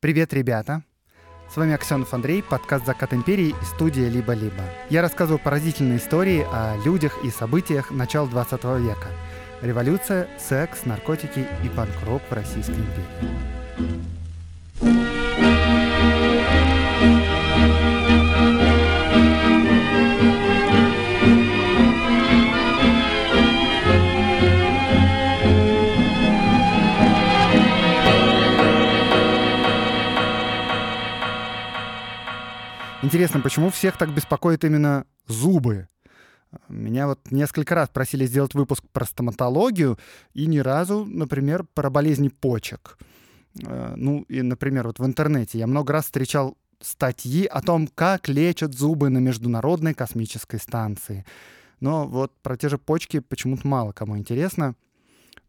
Привет, ребята! С вами Аксенов Андрей, подкаст «Закат империи» и студия «Либо-либо». Я рассказываю поразительные истории о людях и событиях начала 20 века. Революция, секс, наркотики и панк-рок в Российской империи. Интересно, почему всех так беспокоит именно зубы? Меня вот несколько раз просили сделать выпуск про стоматологию, и ни разу, например, про болезни почек. Э, ну, и, например, вот в интернете я много раз встречал статьи о том, как лечат зубы на Международной космической станции. Но вот про те же почки почему-то мало кому интересно.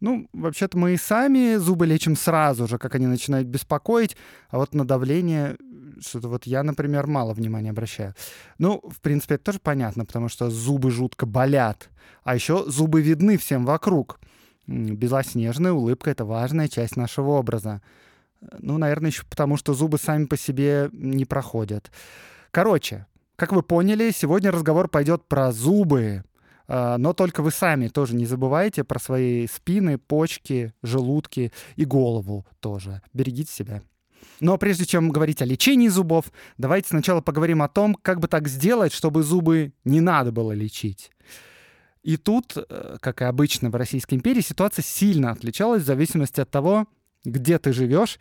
Ну, вообще-то мы и сами зубы лечим сразу же, как они начинают беспокоить, а вот на давление что-то вот я, например, мало внимания обращаю. Ну, в принципе, это тоже понятно, потому что зубы жутко болят, а еще зубы видны всем вокруг. Белоснежная улыбка — это важная часть нашего образа. Ну, наверное, еще потому, что зубы сами по себе не проходят. Короче, как вы поняли, сегодня разговор пойдет про зубы, но только вы сами тоже не забывайте про свои спины, почки, желудки и голову тоже. Берегите себя. Но прежде чем говорить о лечении зубов, давайте сначала поговорим о том, как бы так сделать, чтобы зубы не надо было лечить. И тут, э, как и обычно в Российской империи, ситуация сильно отличалась в зависимости от того, где ты живешь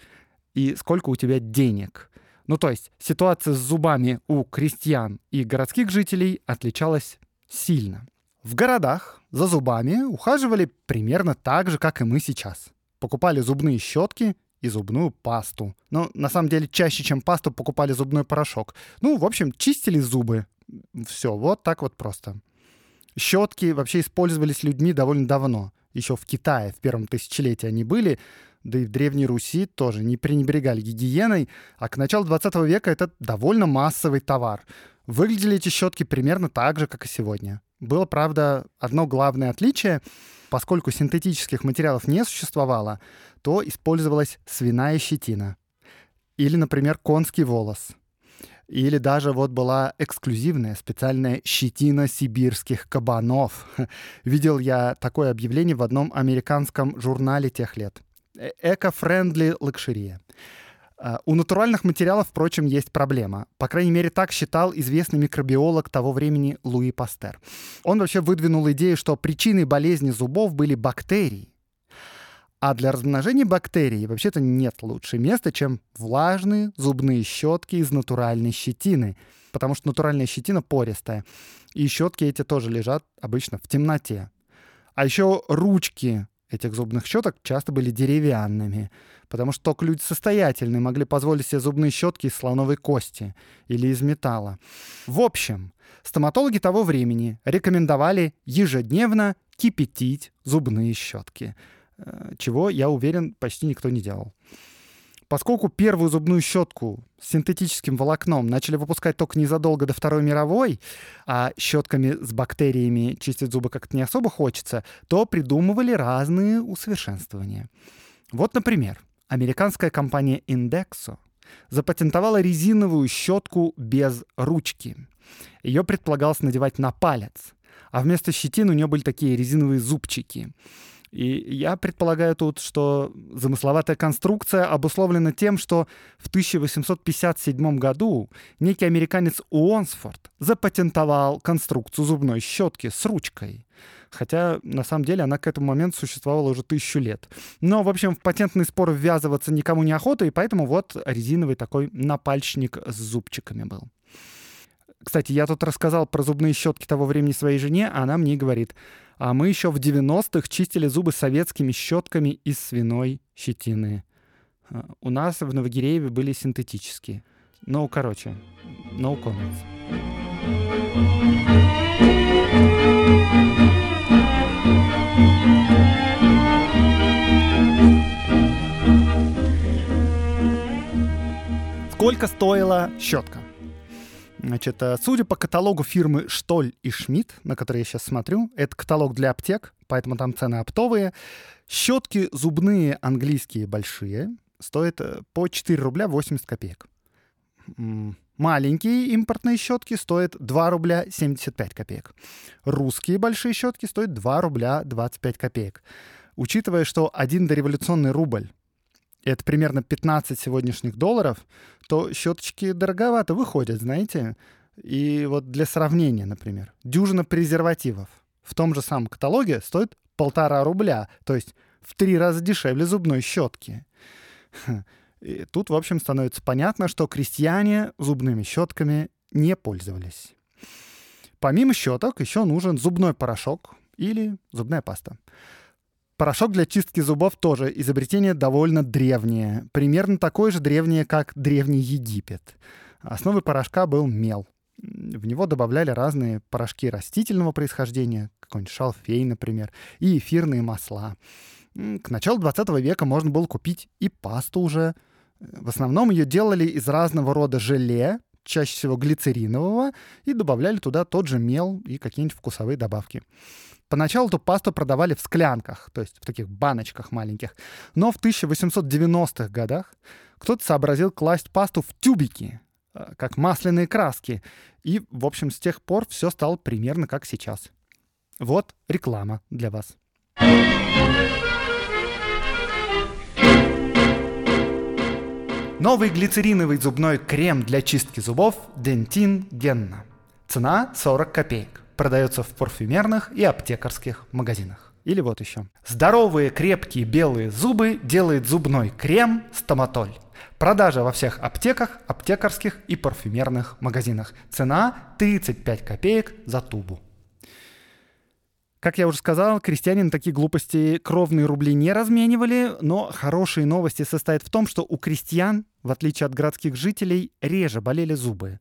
и сколько у тебя денег. Ну то есть ситуация с зубами у крестьян и городских жителей отличалась сильно. В городах за зубами ухаживали примерно так же, как и мы сейчас. Покупали зубные щетки и зубную пасту. Но на самом деле чаще, чем пасту, покупали зубной порошок. Ну, в общем, чистили зубы. Все, вот так вот просто. Щетки вообще использовались людьми довольно давно. Еще в Китае в первом тысячелетии они были, да и в Древней Руси тоже не пренебрегали гигиеной, а к началу 20 века это довольно массовый товар. Выглядели эти щетки примерно так же, как и сегодня. Было, правда, одно главное отличие. Поскольку синтетических материалов не существовало, то использовалась свиная щетина. Или, например, конский волос. Или даже вот была эксклюзивная специальная щетина сибирских кабанов. Видел я такое объявление в одном американском журнале тех лет. Eco-friendly luxury. А, у натуральных материалов, впрочем, есть проблема. По крайней мере, так считал известный микробиолог того времени Луи Пастер. Он вообще выдвинул идею, что причиной болезни зубов были бактерии. А для размножения бактерий вообще-то нет лучше места, чем влажные зубные щетки из натуральной щетины, потому что натуральная щетина пористая. И щетки эти тоже лежат обычно в темноте. А еще ручки этих зубных щеток часто были деревянными, потому что только люди состоятельные могли позволить себе зубные щетки из слоновой кости или из металла. В общем, стоматологи того времени рекомендовали ежедневно кипятить зубные щетки, э, чего, я уверен, почти никто не делал. Поскольку первую зубную щетку с синтетическим волокном начали выпускать только незадолго до Второй мировой, а щетками с бактериями чистить зубы как-то не особо хочется, то придумывали разные усовершенствования. Вот, например, американская компания Indexo запатентовала резиновую щетку без ручки. Ее предполагалось надевать на палец, а вместо щетин у нее были такие резиновые зубчики. И я предполагаю тут, что замысловатая конструкция обусловлена тем, что в 1857 году некий американец Уонсфорд запатентовал конструкцию зубной щетки с ручкой. Хотя, на самом деле, она к этому моменту существовала уже тысячу лет. Но, в общем, в патентный спор ввязываться никому не охота, и поэтому вот резиновый такой напальчник с зубчиками был. Кстати, я тут рассказал про зубные щетки того времени своей жене, а она мне говорит, а мы еще в 90-х чистили зубы советскими щетками из свиной щетины. А, у нас в Новогирееве были синтетические. Ну, короче, no comments. Сколько стоила щетка? Значит, э, судя по каталогу фирмы Штоль и Шмидт, на который я сейчас смотрю, это каталог для аптек, поэтому там цены оптовые. Щетки зубные английские большие стоят э, по 4 рубля 80 копеек. Маленькие импортные щетки стоят 2 рубля 75 копеек. Русские большие щетки стоят 2 рубля 25 копеек. Учитывая, что один дореволюционный рубль — это примерно 15 сегодняшних долларов, то щеточки дороговато выходят, знаете. И вот для сравнения, например, дюжина презервативов в том же самом каталоге стоит полтора рубля, то есть в три раза дешевле зубной щетки. И тут, в общем, становится понятно, что крестьяне зубными щетками не пользовались. Помимо щеток еще нужен зубной порошок или зубная паста. Порошок для чистки зубов тоже изобретение довольно древнее, примерно такое же древнее, как Древний Египет. Основой порошка был мел. В него добавляли разные порошки растительного происхождения, какой-нибудь шалфей, например, и эфирные масла. К началу 20 века можно было купить и пасту уже. В основном ее делали из разного рода желе, чаще всего глицеринового, и добавляли туда тот же мел и какие-нибудь вкусовые добавки. Поначалу эту пасту продавали в склянках, то есть в таких баночках маленьких. Но в 1890-х годах кто-то сообразил класть пасту в тюбики, э, как масляные краски. И, в общем, с тех пор все стало примерно как сейчас. Вот реклама для вас. Новый глицериновый зубной крем для чистки зубов Dentin Genna. Цена 40 копеек. Продается в парфюмерных и аптекарских магазинах. Или вот еще. Здоровые крепкие белые зубы делает зубной крем Стоматоль. Продажа во всех аптеках, аптекарских и парфюмерных магазинах. Цена 35 копеек за тубу. Как я уже сказал, крестьяне на такие глупости кровные рубли не разменивали, но хорошие новости состоят в том, что у крестьян, в отличие от городских жителей, реже болели зубы.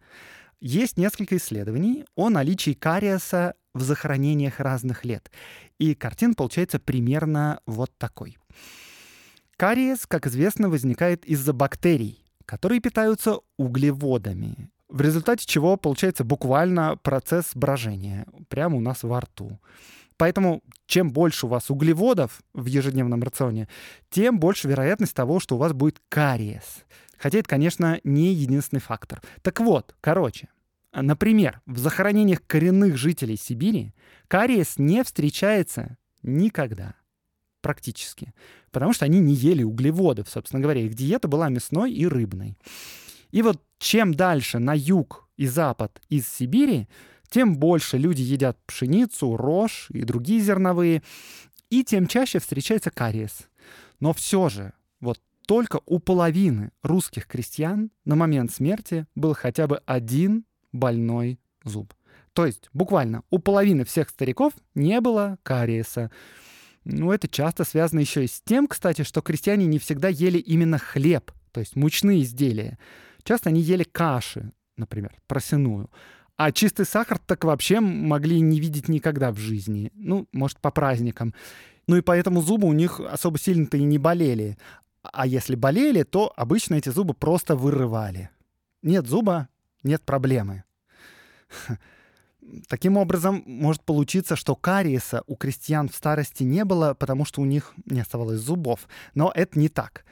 Есть несколько исследований о наличии кариеса в захоронениях разных лет. И картина получается примерно вот такой. Кариес, как известно, возникает из-за бактерий, которые питаются углеводами, в результате чего получается буквально процесс брожения прямо у нас во рту. Поэтому чем больше у вас углеводов в ежедневном рационе, тем больше вероятность того, что у вас будет кариес. Хотя это, конечно, не единственный фактор. Так вот, короче, например, в захоронениях коренных жителей Сибири кариес не встречается никогда практически, потому что они не ели углеводов, собственно говоря. Их диета была мясной и рыбной. И вот чем дальше на юг и запад из Сибири, тем больше люди едят пшеницу, рожь и другие зерновые, и тем чаще встречается кариес. Но все же, вот только у половины русских крестьян на момент смерти был хотя бы один больной зуб. То есть буквально у половины всех стариков не было кариеса. Ну, это часто связано еще и с тем, кстати, что крестьяне не всегда ели именно хлеб, то есть мучные изделия. Часто они ели каши, например, просяную. А чистый сахар так вообще могли не видеть никогда в жизни. Ну, может, по праздникам. Ну и поэтому зубы у них особо сильно-то и не болели. А если болели, то обычно эти зубы просто вырывали. Нет зуба — нет проблемы. Таким образом, может получиться, что кариеса у крестьян в старости не было, потому что у них не оставалось зубов. Но это не так.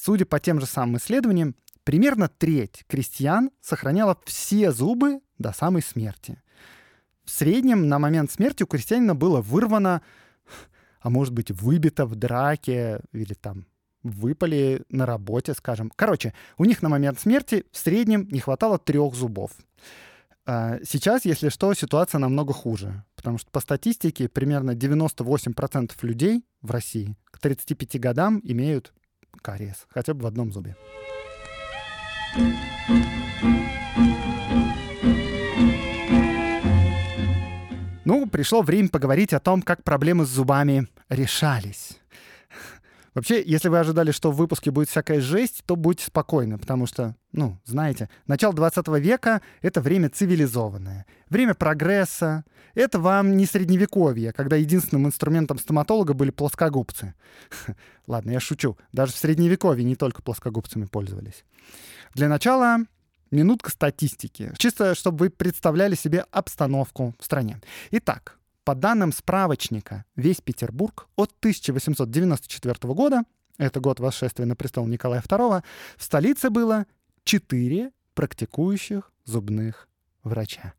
Судя по тем же самым исследованиям, примерно треть крестьян сохраняла все зубы до самой смерти. В среднем на момент смерти у крестьянина было вырвано, а может быть выбито в драке или там выпали на работе, скажем. Короче, у них на момент смерти в среднем не хватало трех зубов. А сейчас, если что, ситуация намного хуже, потому что по статистике примерно 98% людей в России к 35 годам имеют кариес, хотя бы в одном зубе. Ну, пришло время поговорить о том, как проблемы с зубами решались. Вообще, если вы ожидали, что в выпуске будет всякая жесть, то будьте спокойны, потому что, ну, знаете, начало 20 века — это время цивилизованное, время прогресса. Это вам не средневековье, когда единственным инструментом стоматолога были плоскогубцы. Ладно, я шучу. Даже в средневековье не только плоскогубцами пользовались. Для начала минутка статистики. Чисто, чтобы вы представляли себе обстановку в стране. Итак, по данным справочника «Весь Петербург» от 1894 года это год восшествия на престол Николая II, в столице было 4 практикующих зубных врача.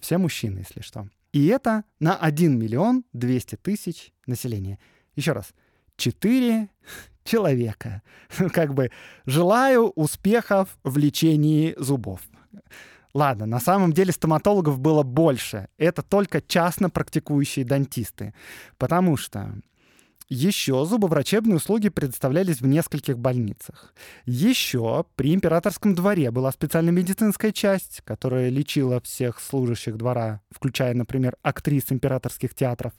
Все мужчины, если что. И это на 1 миллион 200 тысяч населения. Еще раз, 4 человека. Как бы желаю успехов в лечении зубов. Ладно, на самом деле стоматологов было больше. Это только частно практикующие дантисты. Потому что еще зубоврачебные услуги предоставлялись в нескольких больницах. Еще при императорском дворе была специальная медицинская часть, которая лечила всех служащих двора, включая, например, актрис императорских театров.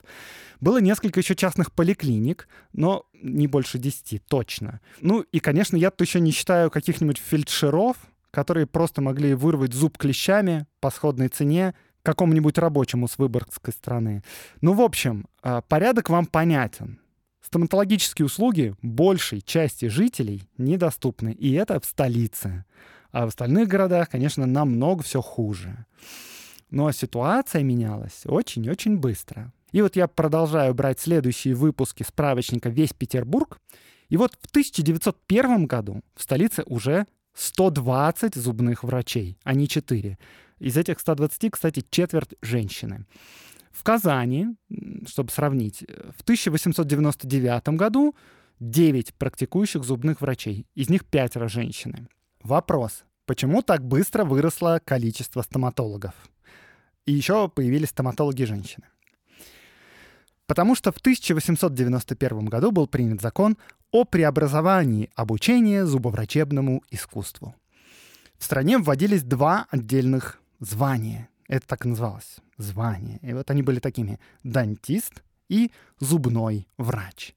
Было несколько еще частных поликлиник, но не больше десяти, точно. Ну и, конечно, я тут еще не считаю каких-нибудь фельдшеров, которые просто могли вырвать зуб клещами по сходной цене какому-нибудь рабочему с выборгской страны. Ну, в общем, а, порядок вам понятен. Стоматологические услуги большей части жителей недоступны, и это в столице. А в остальных городах, конечно, намного все хуже. Но ситуация менялась очень-очень быстро. И вот я продолжаю брать следующие выпуски справочника «Весь Петербург». И вот в 1901 году в столице уже 120 зубных врачей, а не 4. Из этих 120, кстати, четверть женщины. В Казани, чтобы сравнить, в 1899 году 9 практикующих зубных врачей, из них пятеро женщины. Вопрос. Почему так быстро выросло количество стоматологов? И еще появились стоматологи-женщины. Потому что в 1891 году был принят закон о преобразовании обучения зубоврачебному искусству. В стране вводились два отдельных звания. Это так называлось — звание. И вот они были такими — дантист и зубной врач.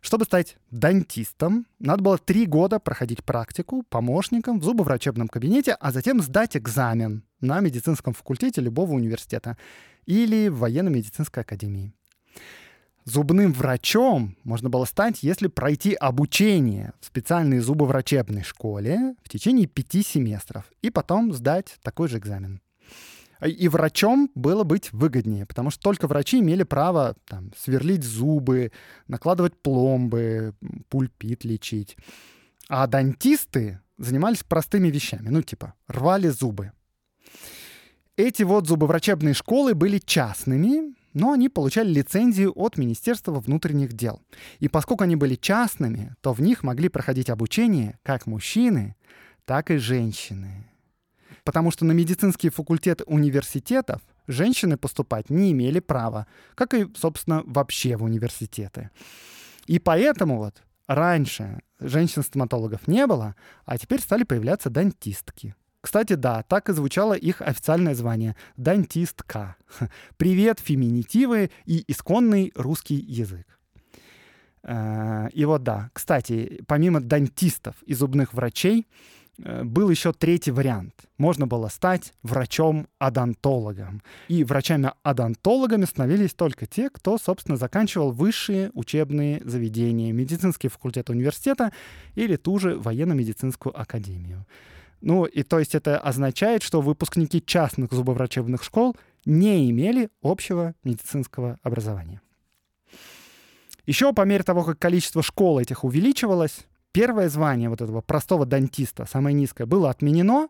Чтобы стать дантистом, надо было три года проходить практику помощником в зубоврачебном кабинете, а затем сдать экзамен на медицинском факультете любого университета или в военно-медицинской академии. Зубным врачом можно было стать, если пройти обучение в специальной зубоврачебной школе в течение пяти семестров и потом сдать такой же экзамен. И врачом было быть выгоднее, потому что только врачи имели право там, сверлить зубы, накладывать пломбы, пульпит лечить. А дантисты занимались простыми вещами, ну типа рвали зубы. Эти вот зубоврачебные школы были частными, но они получали лицензию от Министерства внутренних дел. И поскольку они были частными, то в них могли проходить обучение как мужчины, так и женщины потому что на медицинские факультеты университетов женщины поступать не имели права, как и, собственно, вообще в университеты. И поэтому вот раньше женщин-стоматологов не было, а теперь стали появляться дантистки. Кстати, да, так и звучало их официальное звание — дантистка. Привет, феминитивы и исконный русский язык. Э, и вот да, кстати, помимо дантистов и зубных врачей, Э, был еще третий вариант. Можно было стать врачом-адонтологом. И врачами-адонтологами становились только те, кто, собственно, заканчивал высшие учебные заведения, медицинский факультет университета или ту же военно-медицинскую академию. Ну, и то есть это означает, что выпускники частных зубоврачебных школ не имели общего медицинского образования. Еще по мере того, как количество школ этих увеличивалось, Первое звание вот этого простого дантиста, самое низкое, было отменено,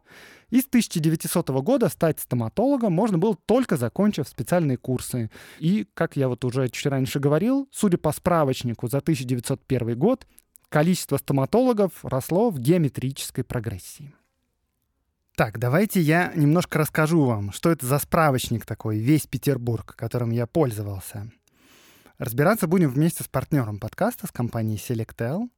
и с 1900 года стать стоматологом можно было только закончив специальные курсы. И, как я вот уже чуть раньше говорил, судя по справочнику за 1901 год, количество стоматологов росло в геометрической прогрессии. Так, давайте я немножко расскажу вам, что это за справочник такой, весь Петербург, которым я пользовался. Разбираться будем вместе с партнером подкаста, с компанией Selectel.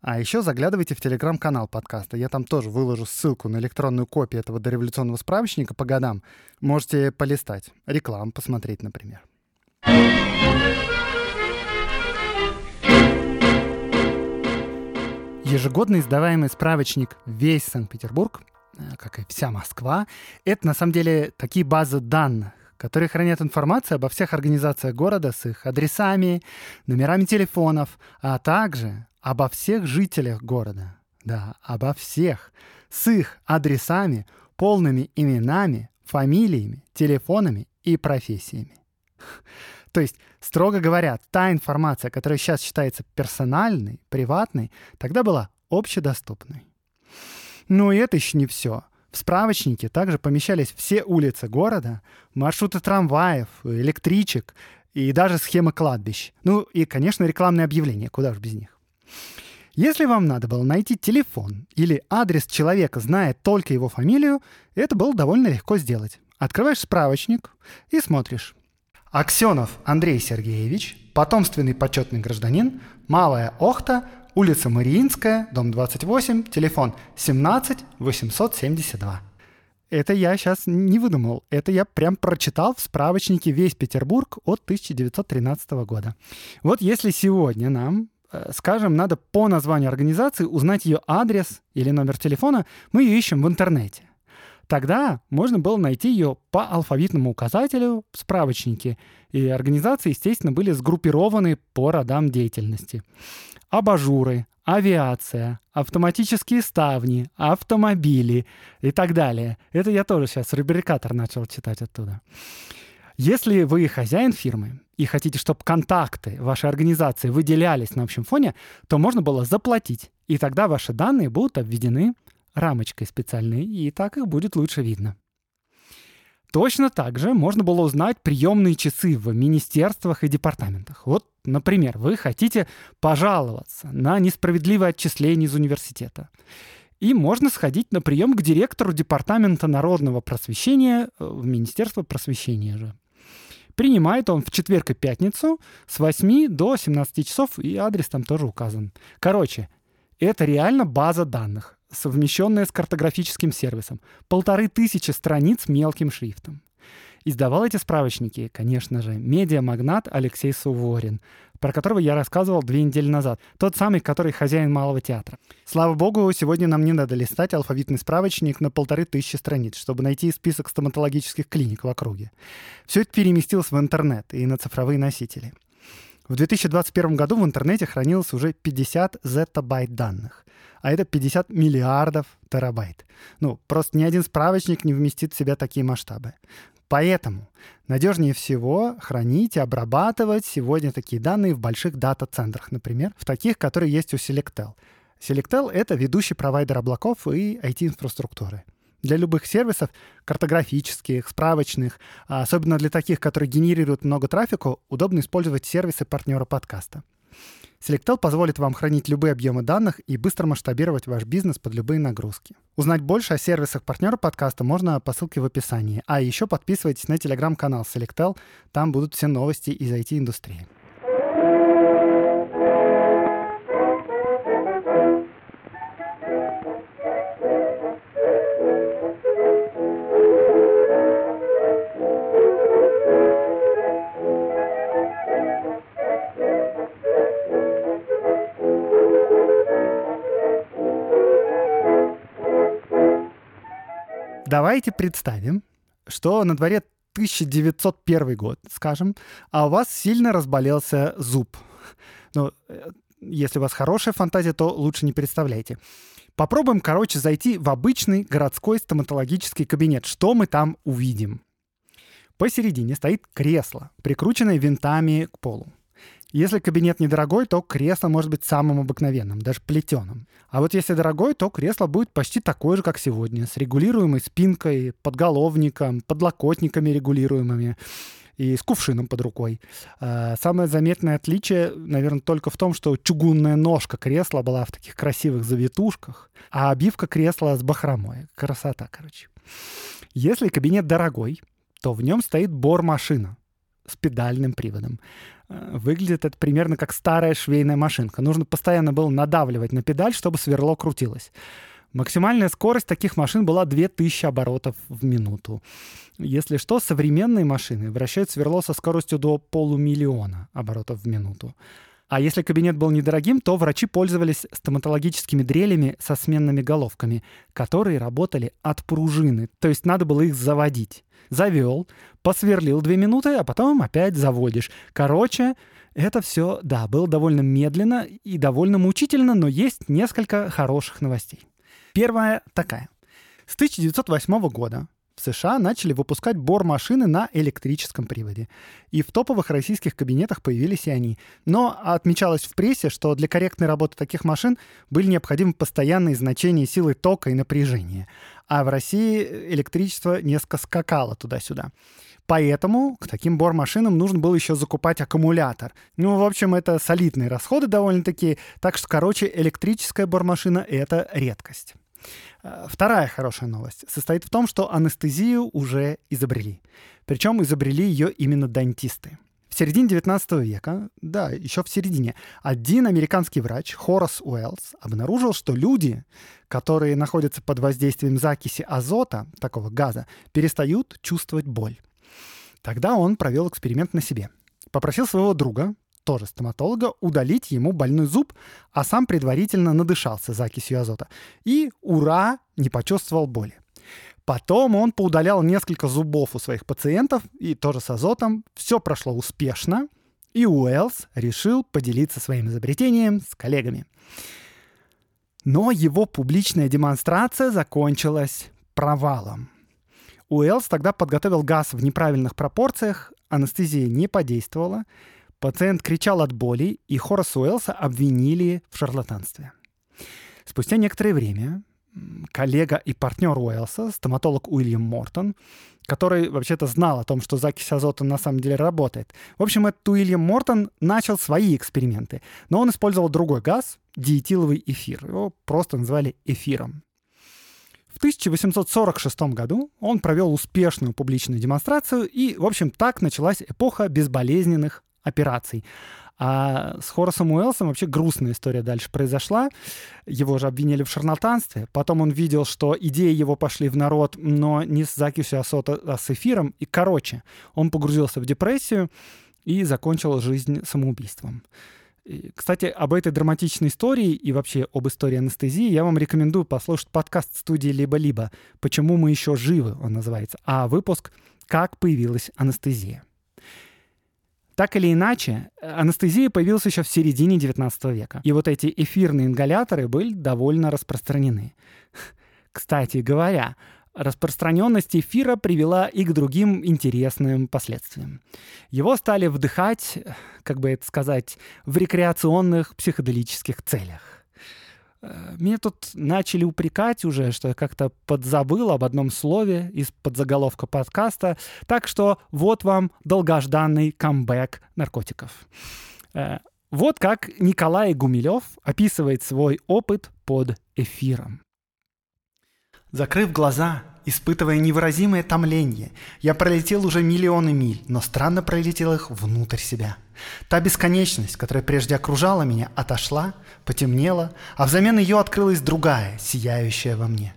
А еще заглядывайте в телеграм-канал подкаста. Я там тоже выложу ссылку на электронную копию этого дореволюционного справочника по годам. Можете полистать. Рекламу посмотреть, например. Ежегодно издаваемый справочник «Весь Санкт-Петербург», как и вся Москва, это на самом деле такие базы данных, которые хранят информацию обо всех организациях города с их адресами, номерами телефонов, а также обо всех жителях города. Да, обо всех. С их адресами, полными именами, фамилиями, телефонами и профессиями. То есть, строго говоря, та информация, которая сейчас считается персональной, приватной, тогда была общедоступной. Но и это еще не все. В справочнике также помещались все улицы города, маршруты трамваев, электричек и даже схемы кладбищ. Ну и, конечно, рекламные объявления, куда же без них. Если вам надо было найти телефон или адрес человека, зная только его фамилию, это было довольно легко сделать. Открываешь справочник и смотришь. Аксенов Андрей Сергеевич, потомственный почетный гражданин, Малая Охта, улица Мариинская, дом 28, телефон 17 872. Это я сейчас не выдумал. Это я прям прочитал в справочнике «Весь Петербург» от 1913 года. Вот если сегодня нам, э, скажем, надо по названию организации узнать ее адрес или номер телефона, мы ее ищем в интернете. Тогда можно было найти ее по алфавитному указателю в справочнике, и организации, естественно, были сгруппированы по родам деятельности. Абажуры, авиация, автоматические ставни, автомобили и так далее. Это я тоже сейчас рубрикатор начал читать оттуда. Если вы хозяин фирмы и хотите, чтобы контакты вашей организации выделялись на общем фоне, то можно было заплатить, и тогда ваши данные будут обведены рамочкой специальной, и так их будет лучше видно. Точно так же можно было узнать приемные часы в министерствах и департаментах. Вот, например, вы хотите пожаловаться на несправедливое отчисление из университета. И можно сходить на прием к директору Департамента народного просвещения э, в Министерство просвещения же. Принимает он в четверг и пятницу с 8 до 17 часов, и адрес там тоже указан. Короче, это реально база данных совмещенная с картографическим сервисом. Полторы тысячи страниц мелким шрифтом. Издавал эти справочники, конечно же, медиамагнат Алексей Суворин, про которого я рассказывал две недели назад. Тот самый, который хозяин Малого театра. Слава богу, сегодня нам не надо листать алфавитный справочник на полторы тысячи страниц, чтобы найти список стоматологических клиник в округе. Все это переместилось в интернет и на цифровые носители. В 2021 году в интернете хранилось уже 50 зеттабайт данных а это 50 миллиардов терабайт. Ну, просто ни один справочник не вместит в себя такие масштабы. Поэтому надежнее всего хранить и обрабатывать сегодня такие данные в больших дата-центрах, например, в таких, которые есть у Selectel. Selectel — это ведущий провайдер облаков и IT-инфраструктуры. Для любых сервисов, картографических, справочных, а особенно для таких, которые генерируют много трафика, удобно использовать сервисы партнера подкаста. Selectel позволит вам хранить любые объемы данных и быстро масштабировать ваш бизнес под любые нагрузки. Узнать больше о сервисах партнера подкаста можно по ссылке в описании. А еще подписывайтесь на телеграм-канал Selectel, там будут все новости из IT-индустрии. Давайте представим, что на дворе 1901 год, скажем, а у вас сильно разболелся зуб. Ну, э, если у вас хорошая фантазия, то лучше не представляйте. Попробуем, короче, зайти в обычный городской стоматологический кабинет. Что мы там увидим? Посередине стоит кресло, прикрученное винтами к полу. Если кабинет недорогой, то кресло может быть самым обыкновенным, даже плетеным. А вот если дорогой, то кресло будет почти такое же, как сегодня, с регулируемой спинкой, подголовником, подлокотниками регулируемыми и с кувшином под рукой. А, самое заметное отличие, наверное, только в том, что чугунная ножка кресла была в таких красивых завитушках, а обивка кресла с бахромой. Красота, короче. Если кабинет дорогой, то в нем стоит бор-машина с педальным приводом. Э, выглядит это примерно как старая швейная машинка. Нужно постоянно было надавливать на педаль, чтобы сверло крутилось. Максимальная скорость таких машин была 2000 оборотов в минуту. Если что, современные машины вращают сверло со скоростью до полумиллиона оборотов в минуту. А если кабинет был недорогим, то врачи пользовались стоматологическими дрелями со сменными головками, которые работали от пружины, то есть надо было их заводить. Завел, посверлил две минуты, а потом опять заводишь. Короче, это все, да, было довольно медленно и довольно мучительно, но есть несколько хороших новостей. Первая такая. С 1908 года в США начали выпускать бор-машины на электрическом приводе. И в топовых российских кабинетах появились и они. Но отмечалось в прессе, что для корректной работы таких машин были необходимы постоянные значения силы тока и напряжения. А в России электричество несколько скакало туда-сюда. Поэтому к таким бор-машинам нужно было еще закупать аккумулятор. Ну, в общем, это солидные расходы довольно-таки. Так что, короче, электрическая бормашина — это редкость. Э, вторая хорошая новость состоит в том, что анестезию уже изобрели. Причем изобрели ее именно дантисты. В середине 19 века, да, еще в середине, один американский врач, Хорас Уэллс, обнаружил, что люди, которые находятся под воздействием закиси азота, такого газа, перестают чувствовать боль. Тогда он провел эксперимент на себе. Попросил своего друга, тоже стоматолога, удалить ему больной зуб, а сам предварительно надышался закисью азота. И, ура, не почувствовал боли. Потом он поудалял несколько зубов у своих пациентов, и тоже с азотом. Все прошло успешно, и Уэллс решил поделиться своим изобретением с коллегами. Но его публичная демонстрация закончилась провалом. Уэллс тогда подготовил газ в неправильных пропорциях, анестезия не подействовала, Пациент кричал от боли, и Хораса Уэллса обвинили в шарлатанстве. Спустя некоторое время коллега и партнер Уэллса, стоматолог Уильям Мортон, который вообще-то знал о том, что закись азота на самом деле работает. В общем, этот Уильям Мортон начал свои эксперименты, но он использовал другой газ, диэтиловый эфир. Его просто называли эфиром. В 1846 году он провел успешную публичную демонстрацию, и, в общем, так началась эпоха безболезненных операций. А с Хорасом Уэллсом вообще грустная история дальше произошла. Его же обвинили в шарлатанстве. Потом он видел, что идеи его пошли в народ, но не с закисью асота, а с эфиром. И, короче, он погрузился в депрессию и закончил жизнь самоубийством. Кстати, об этой драматичной истории и вообще об истории анестезии я вам рекомендую послушать подкаст студии «Либо-либо». «Почему мы еще живы» он называется. А выпуск «Как появилась анестезия». Так или иначе, анестезия появилась еще в середине 19 века. И вот эти эфирные ингаляторы были довольно распространены. Кстати говоря, распространенность эфира привела и к другим интересным последствиям. Его стали вдыхать, как бы это сказать, в рекреационных психоделических целях. Э, меня тут начали упрекать уже, что я как-то подзабыл об одном слове из подзаголовка подкаста. Так что вот вам долгожданный камбэк наркотиков. Э, вот как Николай Гумилев описывает свой опыт под эфиром. Закрыв глаза, испытывая невыразимое томление, я пролетел уже миллионы миль, но странно пролетел их внутрь себя. Та бесконечность, которая прежде окружала меня, отошла, потемнела, а взамен ее открылась другая, сияющая во мне.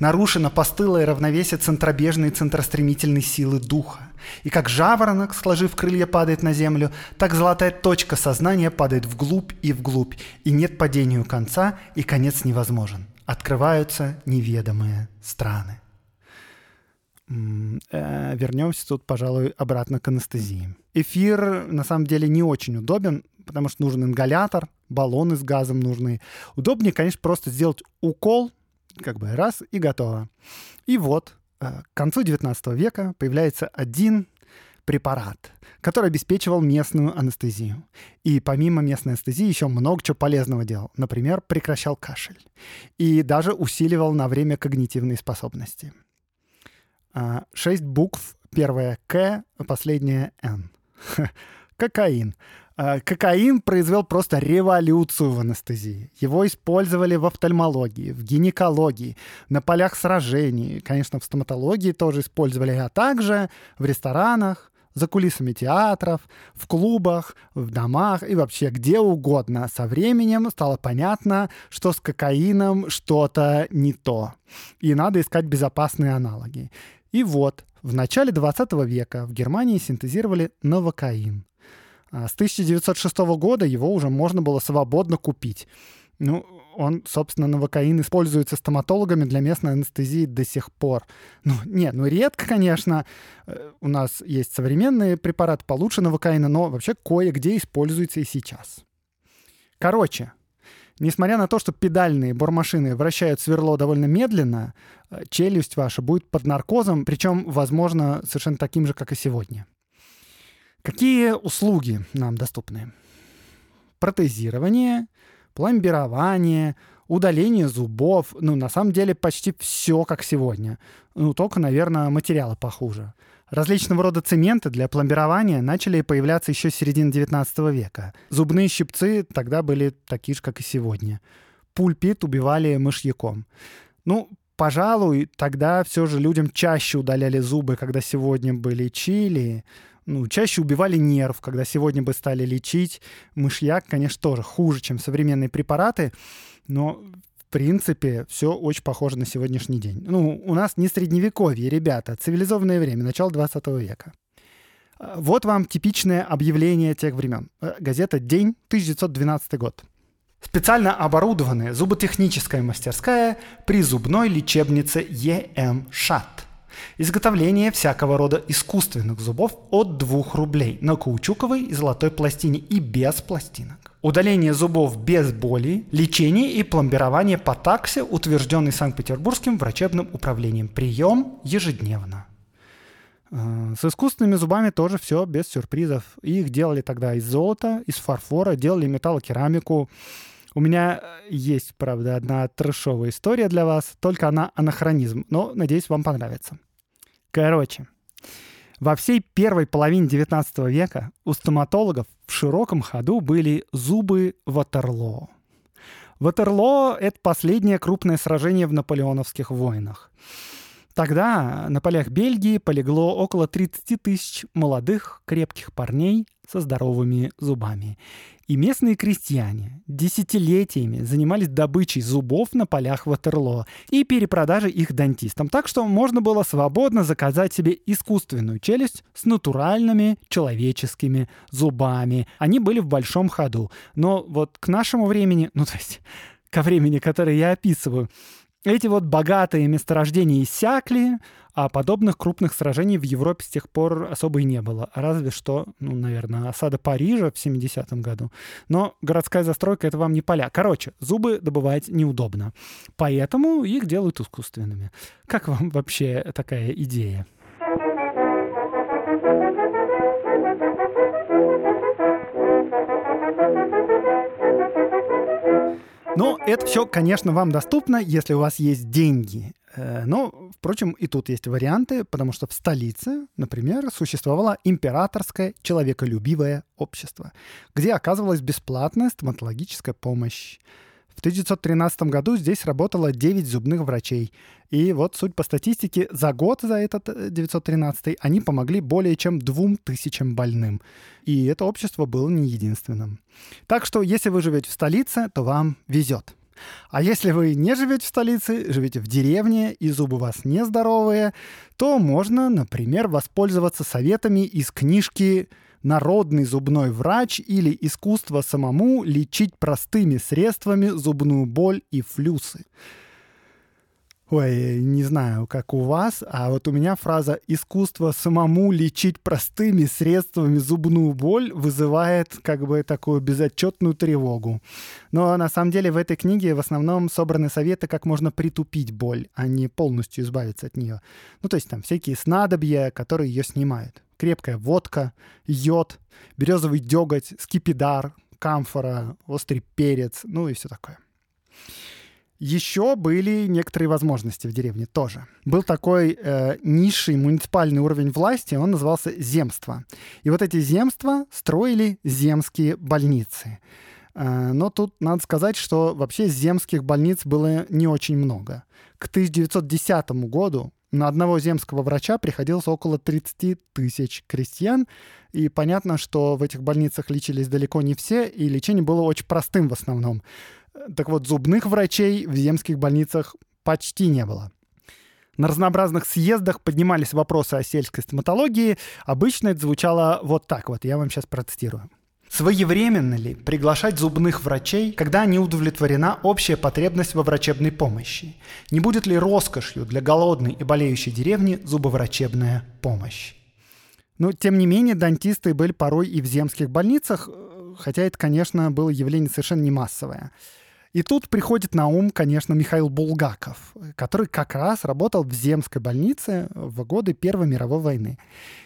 Нарушено постылое равновесие центробежной и центростремительной силы духа. И как жаворонок, сложив крылья, падает на землю, так золотая точка сознания падает вглубь и вглубь, и нет падению конца, и конец невозможен открываются неведомые страны. Э, вернемся тут, пожалуй, обратно к анестезии. Эфир на самом деле не очень удобен, потому что нужен ингалятор, баллоны с газом нужны. Удобнее, конечно, просто сделать укол, как бы раз и готово. И вот э, к концу 19 века появляется один препарат, который обеспечивал местную анестезию. И помимо местной анестезии еще много чего полезного делал. Например, прекращал кашель. И даже усиливал на время когнитивные способности. А, шесть букв. Первая К, последняя Н. Кокаин. А, кокаин произвел просто революцию в анестезии. Его использовали в офтальмологии, в гинекологии, на полях сражений, конечно, в стоматологии тоже использовали, а также в ресторанах, за кулисами театров, в клубах, в домах и вообще где угодно. Со временем стало понятно, что с кокаином что-то не то. И надо искать безопасные аналоги. И вот, в начале 20 века в Германии синтезировали новокаин. А с 1906 года его уже можно было свободно купить. Ну, он, собственно, новокаин используется стоматологами для местной анестезии до сих пор. Ну, нет, ну редко, конечно. Э, у нас есть современные препараты получше новокаина, но вообще кое-где используется и сейчас. Короче, Несмотря на то, что педальные бормашины вращают сверло довольно медленно, э, челюсть ваша будет под наркозом, причем, возможно, совершенно таким же, как и сегодня. Какие услуги нам доступны? Протезирование, пломбирование, удаление зубов. Ну, на самом деле, почти все как сегодня. Ну, только, наверное, материалы похуже. Различного рода цементы для пломбирования начали появляться еще с середины 19 века. Зубные щипцы тогда были такие же, как и сегодня. Пульпит убивали мышьяком. Ну, пожалуй, тогда все же людям чаще удаляли зубы, когда сегодня бы лечили. Ну, чаще убивали нерв, когда сегодня бы стали лечить. Мышьяк, конечно, тоже хуже, чем современные препараты, но в принципе, все очень похоже на сегодняшний день. Ну, у нас не средневековье, ребята, цивилизованное время, начало 20 века. А, вот вам типичное объявление тех времен. Э, газета «День», 1912 год. Специально оборудованная зуботехническая мастерская при зубной лечебнице ЕМ ШАТ. Изготовление всякого рода искусственных зубов от 2 рублей на каучуковой и золотой пластине и без пластинок. Удаление зубов без боли, лечение и пломбирование по таксе, утвержденный Санкт-Петербургским врачебным управлением. Прием ежедневно. Э, с искусственными зубами тоже все без сюрпризов. Их делали тогда из золота, из фарфора, делали металлокерамику. У меня есть, правда, одна трешовая история для вас, только она анахронизм, но, надеюсь, вам понравится. Короче, во всей первой половине 19 века у стоматологов в широком ходу были зубы Ватерлоо. Ватерлоо — это последнее крупное сражение в наполеоновских войнах. Тогда на полях Бельгии полегло около 30 тысяч молодых крепких парней со здоровыми зубами. И местные крестьяне десятилетиями занимались добычей зубов на полях Ватерлоо и перепродажей их дантистам. Так что можно было свободно заказать себе искусственную челюсть с натуральными человеческими зубами. Они были в большом ходу. Но вот к нашему времени, ну то есть ко времени, которое я описываю, эти вот богатые месторождения иссякли, а подобных крупных сражений в Европе с тех пор особо и не было. Разве что, ну, наверное, осада Парижа в 70-м году. Но городская застройка — это вам не поля. Короче, зубы добывать неудобно. Поэтому их делают искусственными. Как вам вообще такая идея? Но это все, конечно, вам доступно, если у вас есть деньги. Э, но, впрочем, и тут есть варианты, потому что в столице, например, существовало императорское человеколюбивое общество, где оказывалась бесплатная стоматологическая помощь. В 1913 году здесь работало 9 зубных врачей. И вот суть по статистике, за год, за этот 913 э, они помогли более чем двум тысячам больным. И это общество было не единственным. Так что, если вы живете в столице, то вам везет. А если вы не живете в столице, живете в деревне и зубы у вас нездоровые, то можно, например, воспользоваться советами из книжки народный зубной врач или искусство самому лечить простыми средствами зубную боль и флюсы. Ой, не знаю, как у вас, а вот у меня фраза «искусство самому лечить простыми средствами зубную боль» вызывает как бы такую безотчетную тревогу. Но на самом деле в этой книге в основном собраны советы, как можно притупить боль, а не полностью избавиться от нее. Ну, то есть там всякие снадобья, которые ее снимают крепкая водка, йод, березовый деготь, скипидар, камфора, острый перец, ну и все такое. Еще были некоторые возможности в деревне тоже. Был такой э, низший муниципальный уровень власти, он назывался земство. И вот эти земства строили земские больницы. Э, но тут надо сказать, что вообще земских больниц было не очень много. К 1910 году на одного земского врача приходилось около 30 тысяч крестьян, и понятно, что в этих больницах лечились далеко не все, и лечение было очень простым в основном. Так вот, зубных врачей в земских больницах почти не было. На разнообразных съездах поднимались вопросы о сельской стоматологии. Обычно это звучало вот так вот. Я вам сейчас процитирую. Своевременно ли приглашать зубных врачей, когда не удовлетворена общая потребность во врачебной помощи? Не будет ли роскошью для голодной и болеющей деревни зубоврачебная помощь? Но, тем не менее, дантисты были порой и в земских больницах, хотя это, конечно, было явление совершенно не массовое. И тут приходит на ум, конечно, Михаил Булгаков, который как раз работал в Земской больнице в годы Первой мировой войны.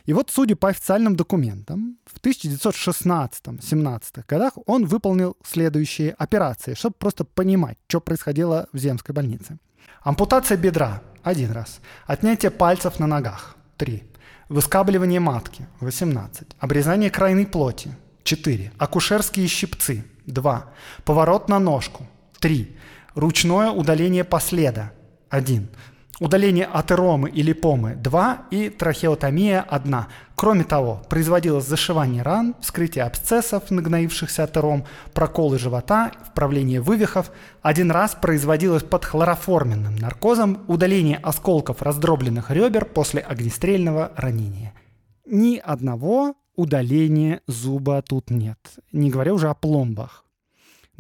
И вот, судя по официальным документам, в 1916-17 годах он выполнил следующие операции, чтобы просто понимать, что происходило в Земской больнице. Ампутация бедра – один раз. Отнятие пальцев на ногах – три. Выскабливание матки – 18. Обрезание крайней плоти – 4. Акушерские щипцы – 2. Поворот на ножку – 3. Ручное удаление последа – 1 удаление атеромы или помы 2 и трахеотомия 1. Кроме того, производилось зашивание ран, вскрытие абсцессов, нагноившихся атером, проколы живота, вправление вывихов. Один раз производилось под хлороформенным наркозом удаление осколков раздробленных ребер после огнестрельного ранения. Ни одного удаления зуба тут нет, не говоря уже о пломбах.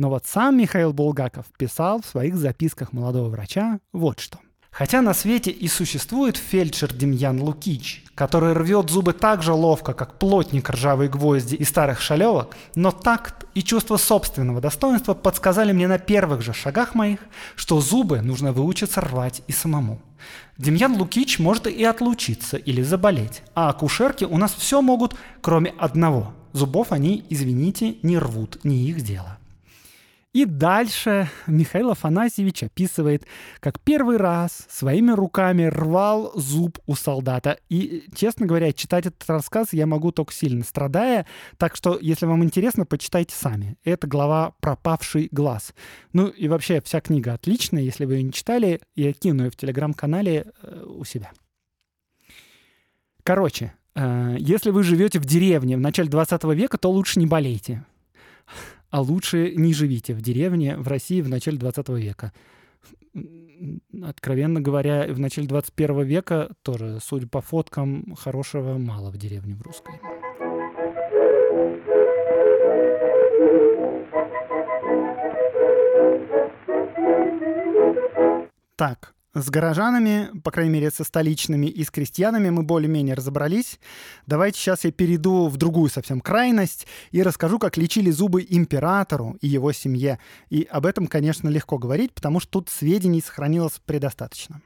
Но вот сам Михаил Булгаков писал в своих записках молодого врача вот что – Хотя на свете и существует фельдшер Демьян Лукич, который рвет зубы так же ловко, как плотник ржавые гвозди и старых шалевок, но такт и чувство собственного достоинства подсказали мне на первых же шагах моих, что зубы нужно выучиться рвать и самому. Демьян Лукич может и отлучиться или заболеть, а акушерки у нас все могут, кроме одного. Зубов они, извините, не рвут, не их дело. И дальше Михаил Афанасьевич описывает, как первый раз своими руками рвал зуб у солдата. И, честно говоря, читать этот рассказ я могу только сильно страдая, так что, если вам интересно, почитайте сами. Это глава «Пропавший глаз». Ну и вообще вся книга отличная, если вы ее не читали, я кину ее в телеграм-канале э, у себя. Короче, э, если вы живете в деревне в начале 20 века, то лучше не болейте а лучше не живите в деревне в России в начале 20 века. Откровенно говоря, в начале 21 века тоже, судя по фоткам, хорошего мало в деревне в русской. Так, с горожанами, по крайней мере, со столичными и с крестьянами мы более-менее разобрались. Давайте сейчас я перейду в другую совсем крайность и расскажу, как лечили зубы императору и его семье. И об этом, конечно, легко говорить, потому что тут сведений сохранилось предостаточно.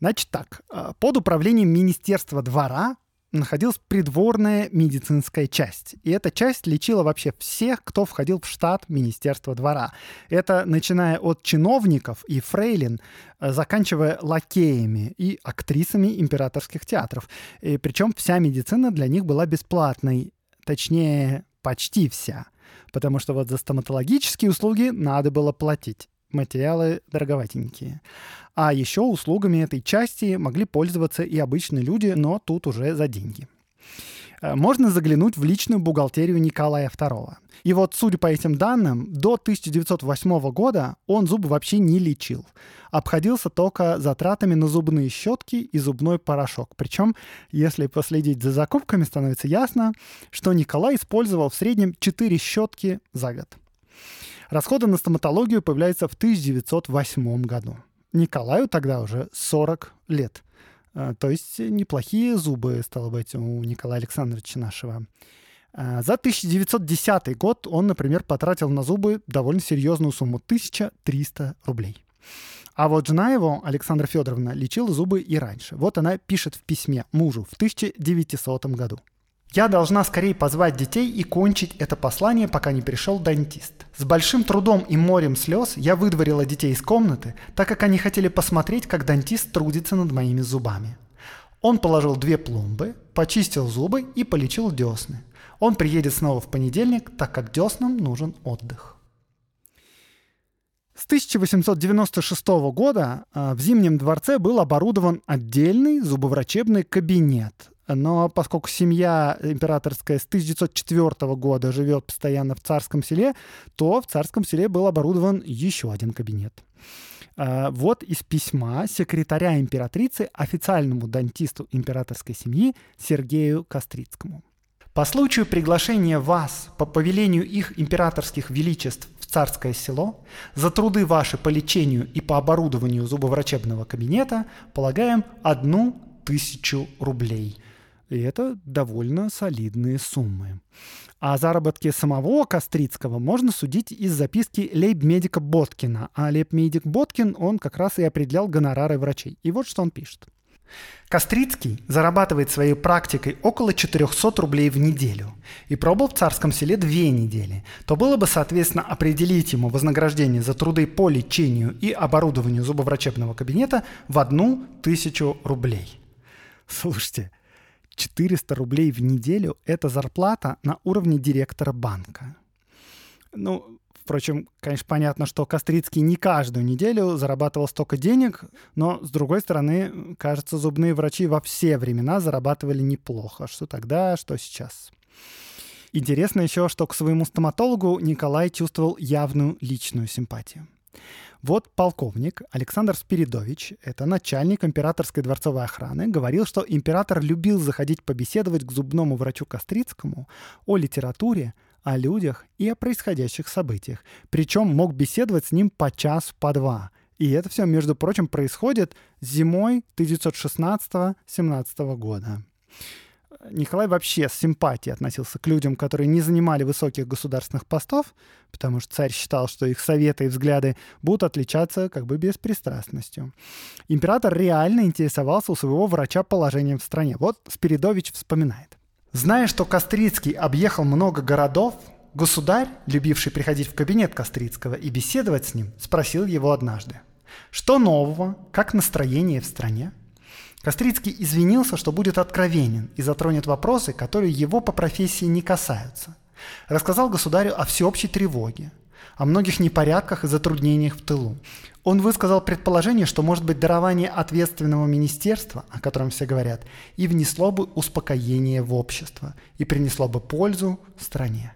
Значит так, э, под управлением Министерства двора находилась придворная медицинская часть. И эта часть лечила вообще всех, кто входил в штат Министерства двора. Это начиная от чиновников и фрейлин, э, заканчивая лакеями и актрисами императорских театров. И причем вся медицина для них была бесплатной. Точнее, почти вся. Потому что вот за стоматологические услуги надо было платить материалы дороговатенькие. А еще услугами этой части могли пользоваться и обычные люди, но тут уже за деньги. Э, можно заглянуть в личную бухгалтерию Николая II. И вот, судя по этим данным, до 1908 года он зубы вообще не лечил. Обходился только затратами на зубные щетки и зубной порошок. Причем, если последить за закупками, становится ясно, что Николай использовал в среднем 4 щетки за год. Расходы на стоматологию появляются в 1908 году. Николаю тогда уже 40 лет. А, то есть неплохие зубы, стало быть, у Николая Александровича нашего. А, за 1910 год он, например, потратил на зубы довольно серьезную сумму – 1300 рублей. А вот жена его, Александра Федоровна, лечила зубы и раньше. Вот она пишет в письме мужу в 1900 году. Я должна скорее позвать детей и кончить это послание, пока не пришел дантист. С большим трудом и морем слез я выдворила детей из комнаты, так как они хотели посмотреть, как дантист трудится над моими зубами. Он положил две пломбы, почистил зубы и полечил десны. Он приедет снова в понедельник, так как деснам нужен отдых. С 1896 года а, в Зимнем дворце был оборудован отдельный зубоврачебный кабинет, но поскольку семья императорская с 1904 года живет постоянно в Царском селе, то в Царском селе был оборудован еще один кабинет. А, вот из письма секретаря императрицы официальному дантисту императорской семьи Сергею Кострицкому. По случаю приглашения вас по повелению их императорских величеств в царское село за труды ваши по лечению и по оборудованию зубоврачебного кабинета полагаем одну тысячу рублей – И это довольно солидные суммы. О заработке самого Кострицкого можно судить из записки лейб-медика Боткина. А лейб-медик Боткин, он как раз и определял гонорары врачей. И вот что он пишет. Кострицкий зарабатывает своей практикой около 400 рублей в неделю и пробыл в царском селе две недели, то было бы, соответственно, определить ему вознаграждение за труды по лечению и оборудованию зубоврачебного кабинета в одну тысячу рублей. Слушайте, 400 рублей в неделю – это зарплата на уровне директора банка. Ну, Впрочем, конечно, понятно, что Кострицкий не каждую неделю зарабатывал столько денег, но, с другой стороны, кажется, зубные врачи во все времена зарабатывали неплохо. Что тогда, что сейчас. Интересно еще, что к своему стоматологу Николай чувствовал явную личную симпатию. Вот полковник Александр Спиридович, это начальник императорской дворцовой охраны, говорил, что император любил заходить побеседовать к зубному врачу Кострицкому о литературе, о людях и о происходящих событиях. Причем мог беседовать с ним по час, по два. И это все, между прочим, происходит зимой 1916-17 года. Николай вообще с симпатией относился к людям, которые не занимали высоких государственных постов, потому что царь считал, что их советы и взгляды будут отличаться как бы беспристрастностью. Император реально интересовался у своего врача положением в стране. Вот Спиридович вспоминает. Зная, что Кострицкий объехал много городов, государь, любивший приходить в кабинет Кострицкого и беседовать с ним, спросил его однажды. «Что нового? Как настроение в стране?» Кострицкий извинился, что будет откровенен и затронет вопросы, которые его по профессии не касаются. Рассказал государю о всеобщей тревоге, о многих непорядках и затруднениях в тылу. Он высказал предположение, что может быть дарование ответственного министерства, о котором все говорят, и внесло бы успокоение в общество, и принесло бы пользу стране.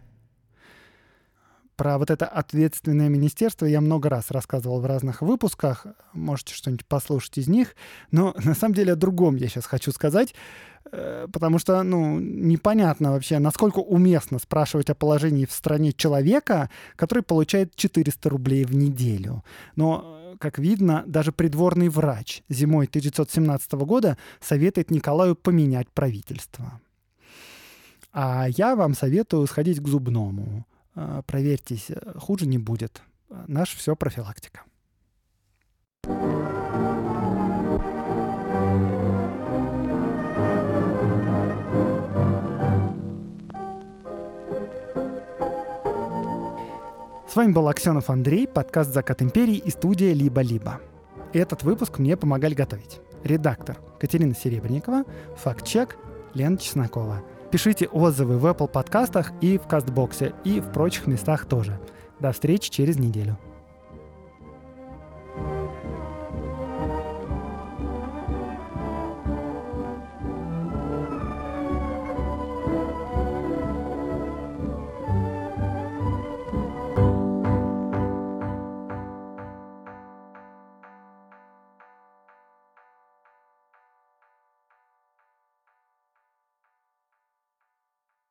Про вот это ответственное министерство я много раз рассказывал в разных выпусках. Можете что-нибудь послушать из них. Но на самом деле о другом я сейчас хочу сказать. Э, потому что, ну, непонятно вообще, насколько уместно спрашивать о положении в стране человека, который получает 400 рублей в неделю. Но, э, как видно, даже придворный врач зимой 1917 года советует Николаю поменять правительство. А я вам советую сходить к зубному проверьтесь, э, хуже не будет. Наш все профилактика. С вами был Аксенов Андрей, подкаст «Закат империи» и студия «Либо-либо». Этот выпуск мне помогали готовить. Редактор Катерина Серебренникова, факт-чек Лена Чеснокова – Пишите отзывы в Apple подкастах и в Кастбоксе, и в прочих местах тоже. До встречи через неделю.